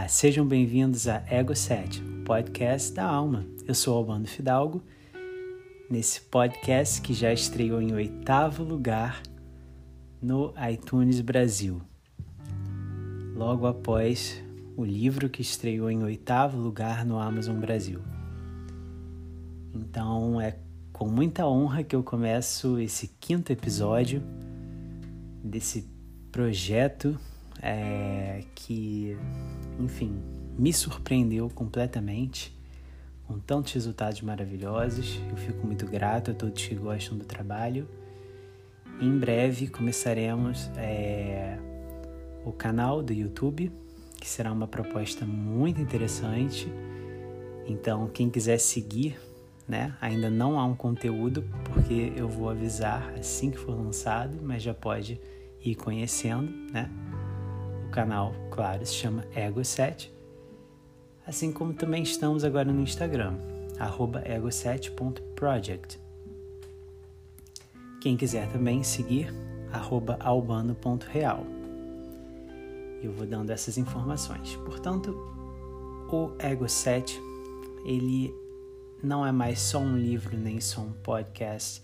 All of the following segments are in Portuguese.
Olá, sejam bem-vindos a Ego 7, o podcast da alma. Eu sou Albano Fidalgo, nesse podcast que já estreou em oitavo lugar no iTunes Brasil, logo após o livro que estreou em oitavo lugar no Amazon Brasil. Então é com muita honra que eu começo esse quinto episódio desse projeto é, que, enfim, me surpreendeu completamente com tantos resultados maravilhosos. Eu fico muito grato a todos que gostam do trabalho. Em breve começaremos é, o canal do YouTube, que será uma proposta muito interessante. Então, quem quiser seguir, né? Ainda não há um conteúdo, porque eu vou avisar assim que for lançado, mas já pode ir conhecendo, né? Canal, claro, se chama Ego7. Assim como também estamos agora no Instagram, ego7.project. Quem quiser também seguir, albano.real. Eu vou dando essas informações. Portanto, o Ego7, ele não é mais só um livro nem só um podcast.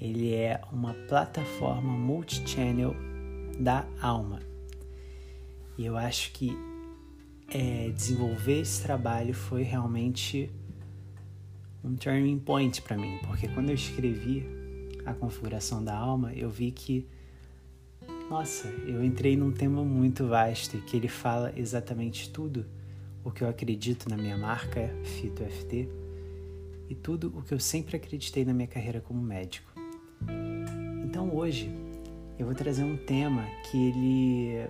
Ele é uma plataforma multichannel da alma. E eu acho que é, desenvolver esse trabalho foi realmente um turning point para mim, porque quando eu escrevi a configuração da alma, eu vi que nossa, eu entrei num tema muito vasto e que ele fala exatamente tudo o que eu acredito na minha marca Fito FT e tudo o que eu sempre acreditei na minha carreira como médico. Então hoje eu vou trazer um tema que ele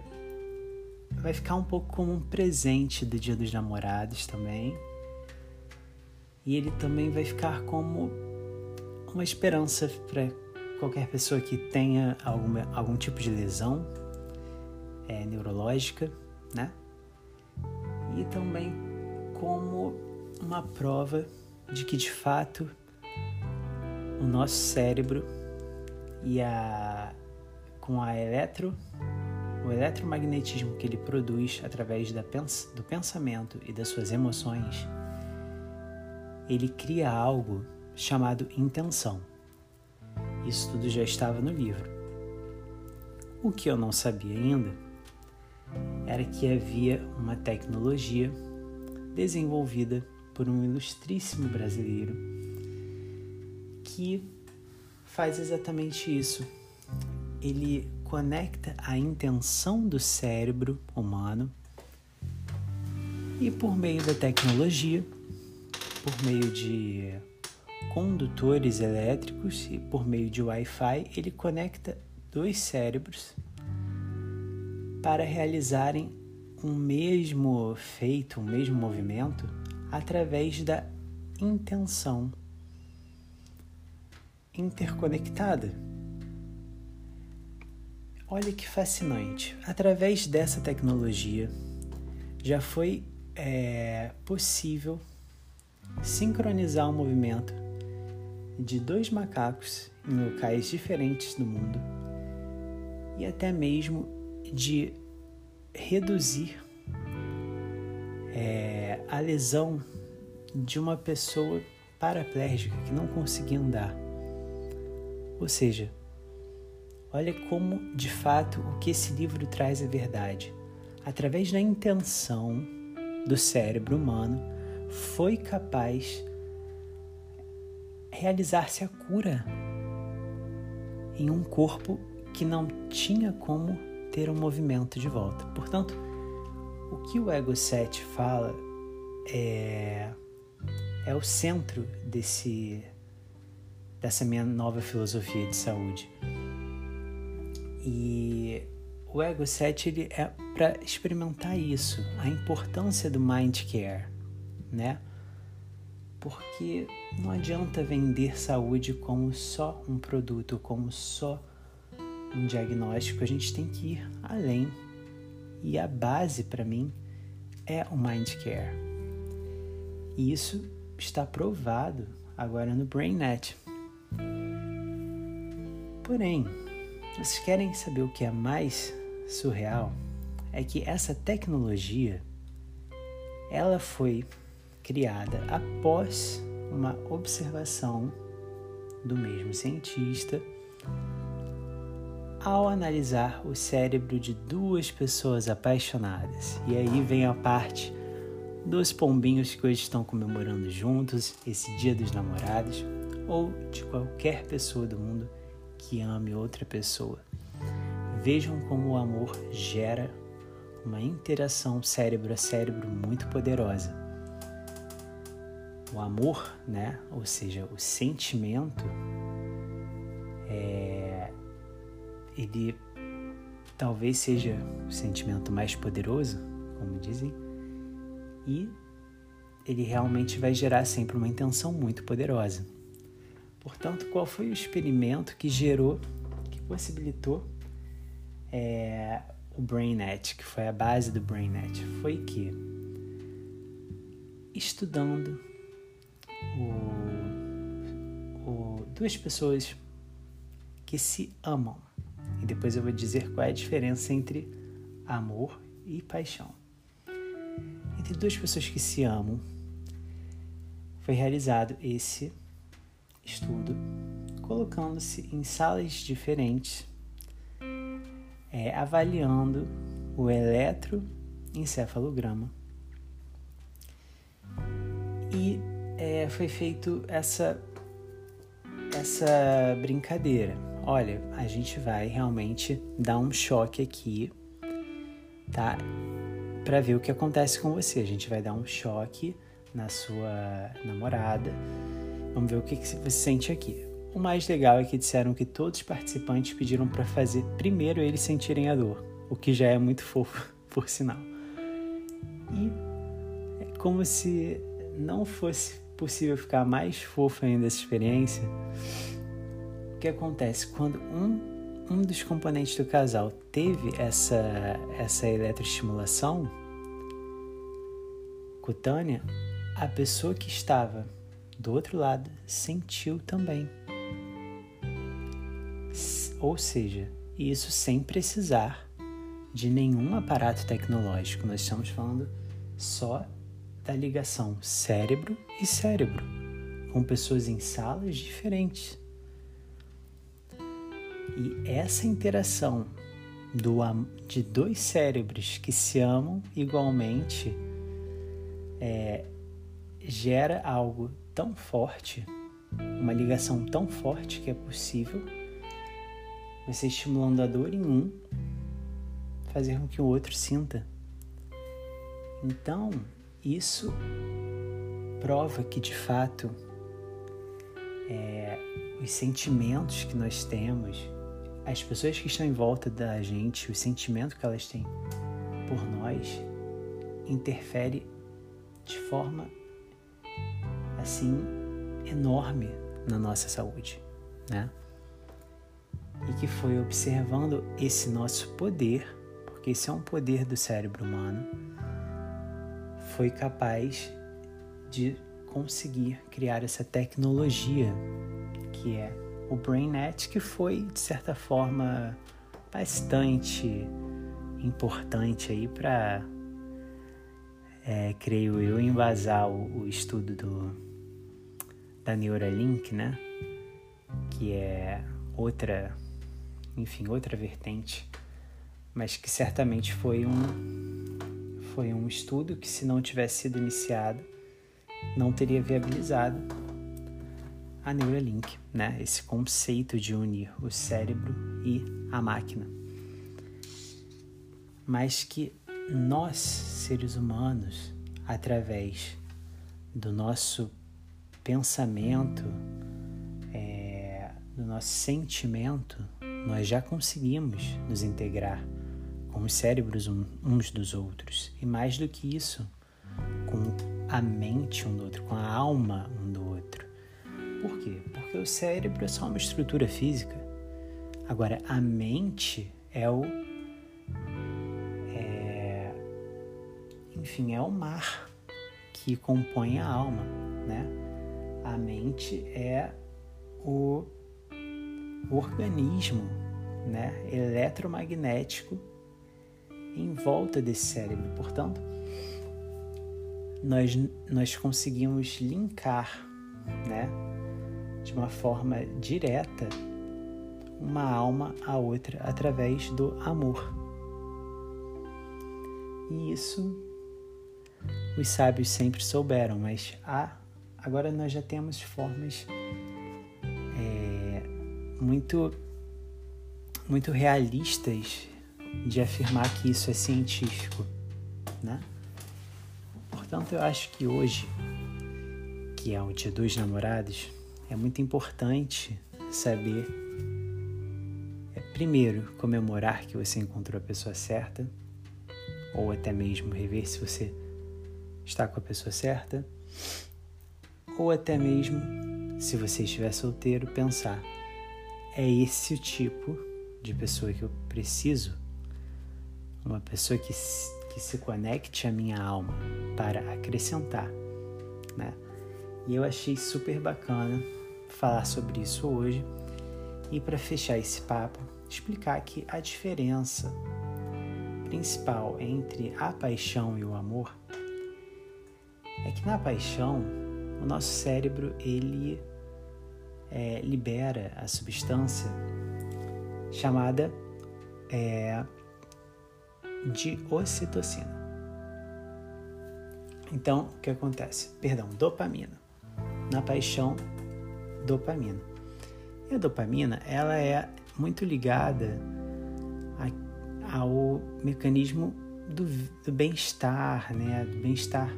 vai ficar um pouco como um presente do Dia dos Namorados também. E ele também vai ficar como uma esperança para qualquer pessoa que tenha alguma, algum tipo de lesão é, neurológica, né? E também como uma prova de que de fato o nosso cérebro e a com a eletro o eletromagnetismo que ele produz através da, do pensamento e das suas emoções, ele cria algo chamado intenção. Isso tudo já estava no livro. O que eu não sabia ainda era que havia uma tecnologia desenvolvida por um ilustríssimo brasileiro que faz exatamente isso. Ele conecta a intenção do cérebro humano e por meio da tecnologia, por meio de condutores elétricos e por meio de Wi-Fi, ele conecta dois cérebros para realizarem um mesmo feito, um mesmo movimento através da intenção interconectada. Olha que fascinante! Através dessa tecnologia já foi é, possível sincronizar o movimento de dois macacos em locais diferentes do mundo e até mesmo de reduzir é, a lesão de uma pessoa paraplégica que não conseguia andar. Ou seja, olha como de fato o que esse livro traz é verdade. Através da intenção do cérebro humano, foi capaz realizar-se a cura em um corpo que não tinha como ter um movimento de volta. Portanto, o que o Ego 7 fala é, é o centro desse, dessa minha nova filosofia de saúde. E o Ego 7 ele é para experimentar isso, a importância do mind care, né? Porque não adianta vender saúde como só um produto, como só um diagnóstico, a gente tem que ir além. E a base para mim é o mind care. E isso está provado agora no BrainNet. Porém, vocês querem saber o que é mais surreal? é que essa tecnologia ela foi criada após uma observação do mesmo cientista ao analisar o cérebro de duas pessoas apaixonadas. E aí vem a parte dos pombinhos que hoje estão comemorando juntos esse Dia dos Namorados, ou de qualquer pessoa do mundo que ame outra pessoa. Vejam como o amor gera uma interação cérebro a cérebro muito poderosa. O amor, né, ou seja, o sentimento, é, ele talvez seja o sentimento mais poderoso, como dizem, e ele realmente vai gerar sempre uma intenção muito poderosa. Portanto, qual foi o experimento que gerou, que possibilitou é, o BrainNet, que foi a base do BrainNet? Foi que, estudando o, o, duas pessoas que se amam, e depois eu vou dizer qual é a diferença entre amor e paixão. Entre duas pessoas que se amam, foi realizado esse estudo, colocando-se em salas diferentes, é, avaliando o eletroencefalograma. E é, foi feito essa, essa brincadeira. Olha, a gente vai realmente dar um choque aqui, tá? Para ver o que acontece com você. A gente vai dar um choque na sua namorada Vamos ver o que, você sente aqui. O mais legal é que disseram que todos os participantes pediram para fazer primeiro eles sentirem a dor, o que já é muito fofo, por sinal. E é como se não fosse possível ficar mais fofo ainda essa experiência. O que acontece quando um, um dos componentes do casal teve essa, essa eletroestimulação cutânea, a pessoa que estava do outro lado sentiu também. Ou seja, isso sem precisar de nenhum aparato tecnológico. Nós estamos falando só da ligação cérebro e cérebro, com pessoas em salas diferentes. E essa interação do, de dois cérebros que se amam igualmente é, gera algo tão forte, uma ligação tão forte que é possível você estimulando a dor em um, fazer com que o outro sinta. Então, isso prova que de fato é, os sentimentos que nós temos, as pessoas que estão em volta da gente, o sentimento que elas têm por nós, interfere de forma assim enorme na nossa saúde, né? E que foi observando esse nosso poder, porque esse é um poder do cérebro humano, foi capaz de conseguir criar essa tecnologia que é o BrainNet, que foi de certa forma bastante importante aí para, é, creio eu, embasar o, o estudo do, da Neuralink, né? Que é outra, enfim, outra vertente, mas que certamente foi um foi um estudo que se não tivesse sido iniciado, não teria viabilizado a Neuralink, né? Esse conceito de unir o cérebro e a máquina. Mas que nós, seres humanos, através do nosso pensamento, é, do nosso sentimento, nós já conseguimos nos integrar com os cérebros uns dos outros. E mais do que isso, com a mente um do outro, com a alma um do outro. Por quê? Porque o cérebro é só uma estrutura física. Agora, a mente é o. É, enfim, é o mar que compõe a alma, né? A mente é o organismo né, eletromagnético em volta desse cérebro. Portanto, nós, nós conseguimos linkar, né, de uma forma direta, uma alma à outra através do amor. E isso os sábios sempre souberam, mas há, agora nós já temos formas é, muito, muito realistas de afirmar que isso é científico, né? Portanto, eu acho que hoje, que é o Dia dos Namorados, é muito importante saber, é, primeiro, comemorar que você encontrou a pessoa certa, ou até mesmo rever se você está com a pessoa certa, ou até mesmo, se você estiver solteiro, pensar: é esse o tipo de pessoa que eu preciso? Uma pessoa que que se conecte à minha alma para acrescentar, né? E eu achei super bacana falar sobre isso hoje e para fechar esse papo, explicar que a diferença principal entre a paixão e o amor é que na paixão o nosso cérebro ele é, libera a substância chamada é, de ocitocina. Então, o que acontece? Perdão, dopamina. Na paixão, dopamina. E a dopamina, ela é muito ligada a, ao mecanismo do, do bem-estar, né? Do bem-estar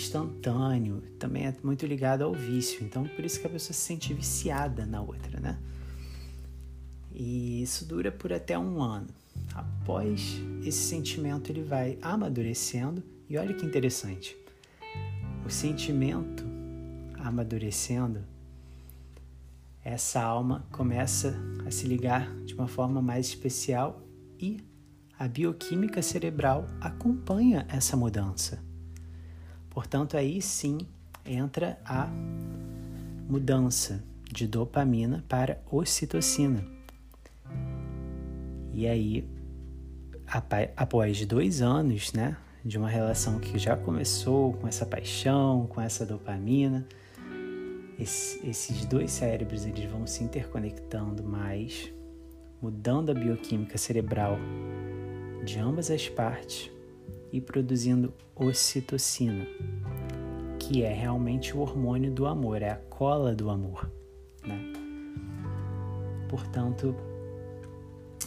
instantâneo. Também é muito ligado ao vício. Então, por isso que a pessoa se sente viciada na outra, né? E isso dura por até um ano. Após esse sentimento, ele vai amadurecendo. E olha que interessante. O sentimento amadurecendo, essa alma começa a se ligar de uma forma mais especial e a bioquímica cerebral acompanha essa mudança. Portanto, aí sim entra a mudança de dopamina para ocitocina. E aí, após dois anos, né, de uma relação que já começou com essa paixão, com essa dopamina, esses dois cérebros eles vão se interconectando mais, mudando a bioquímica cerebral de ambas as partes e produzindo ocitocina, que é realmente o hormônio do amor, é a cola do amor. Né? Portanto,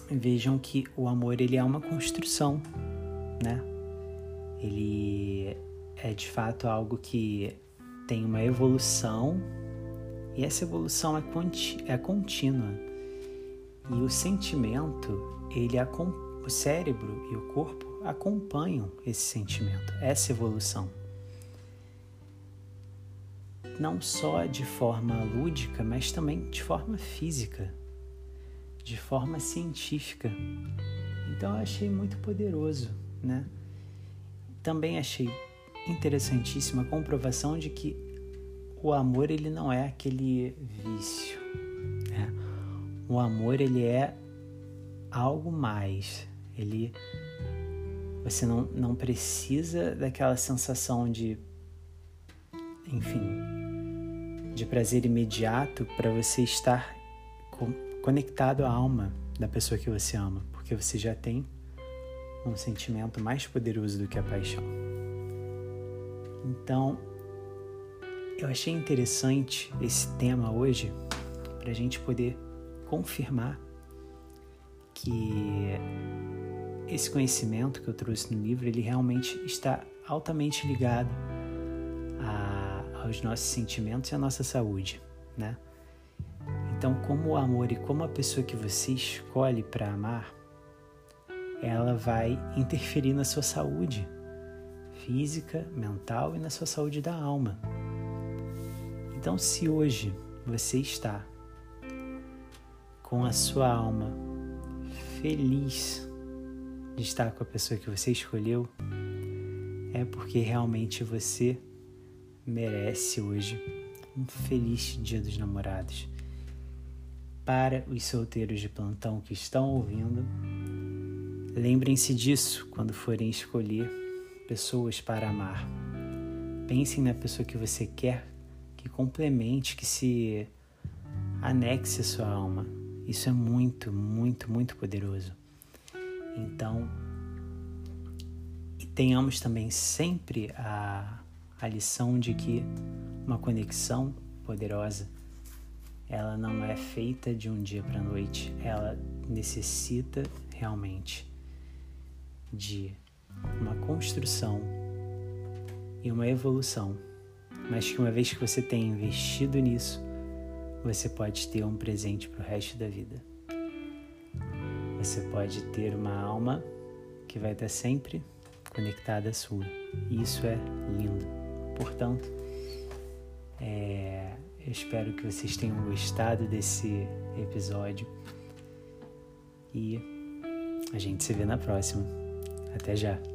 vejam que o amor ele é uma construção, né? Ele é de fato algo que tem uma evolução e essa evolução é, é contínua. E o sentimento, ele o cérebro e o corpo acompanham esse sentimento, essa evolução. Não só de forma lúdica, mas também de forma física de forma científica. Então eu achei muito poderoso, né? Também achei interessantíssima a comprovação de que o amor ele não é aquele vício, né? O amor ele é algo mais. Ele você não, não precisa daquela sensação de enfim, de prazer imediato para você estar com, conectado à alma da pessoa que você ama, porque você já tem um sentimento mais poderoso do que a paixão. Então, eu achei interessante esse tema hoje para a gente poder confirmar que esse conhecimento que eu trouxe no livro ele realmente está altamente ligado a, aos nossos sentimentos e à nossa saúde, né? Então, como o amor e como a pessoa que você escolhe para amar, ela vai interferir na sua saúde física, mental e na sua saúde da alma. Então, se hoje você está com a sua alma feliz de estar com a pessoa que você escolheu, é porque realmente você merece hoje um feliz Dia dos Namorados para os solteiros de plantão que estão ouvindo, Lembrem-se disso quando forem escolher pessoas para amar. Pensem na pessoa que você quer que complemente, que se anexe a sua alma. Isso é muito, muito, muito poderoso. Então, tenhamos também sempre a, a lição de que uma conexão poderosa ela não é feita de um dia para a noite, ela necessita realmente de uma construção e uma evolução, mas que uma vez que você tenha investido nisso, você pode ter um presente para o resto da vida. Você pode ter uma alma que vai estar sempre conectada à sua. E isso é lindo. Portanto, é, eu espero que vocês tenham gostado desse episódio e a gente se vê na próxima. Até já!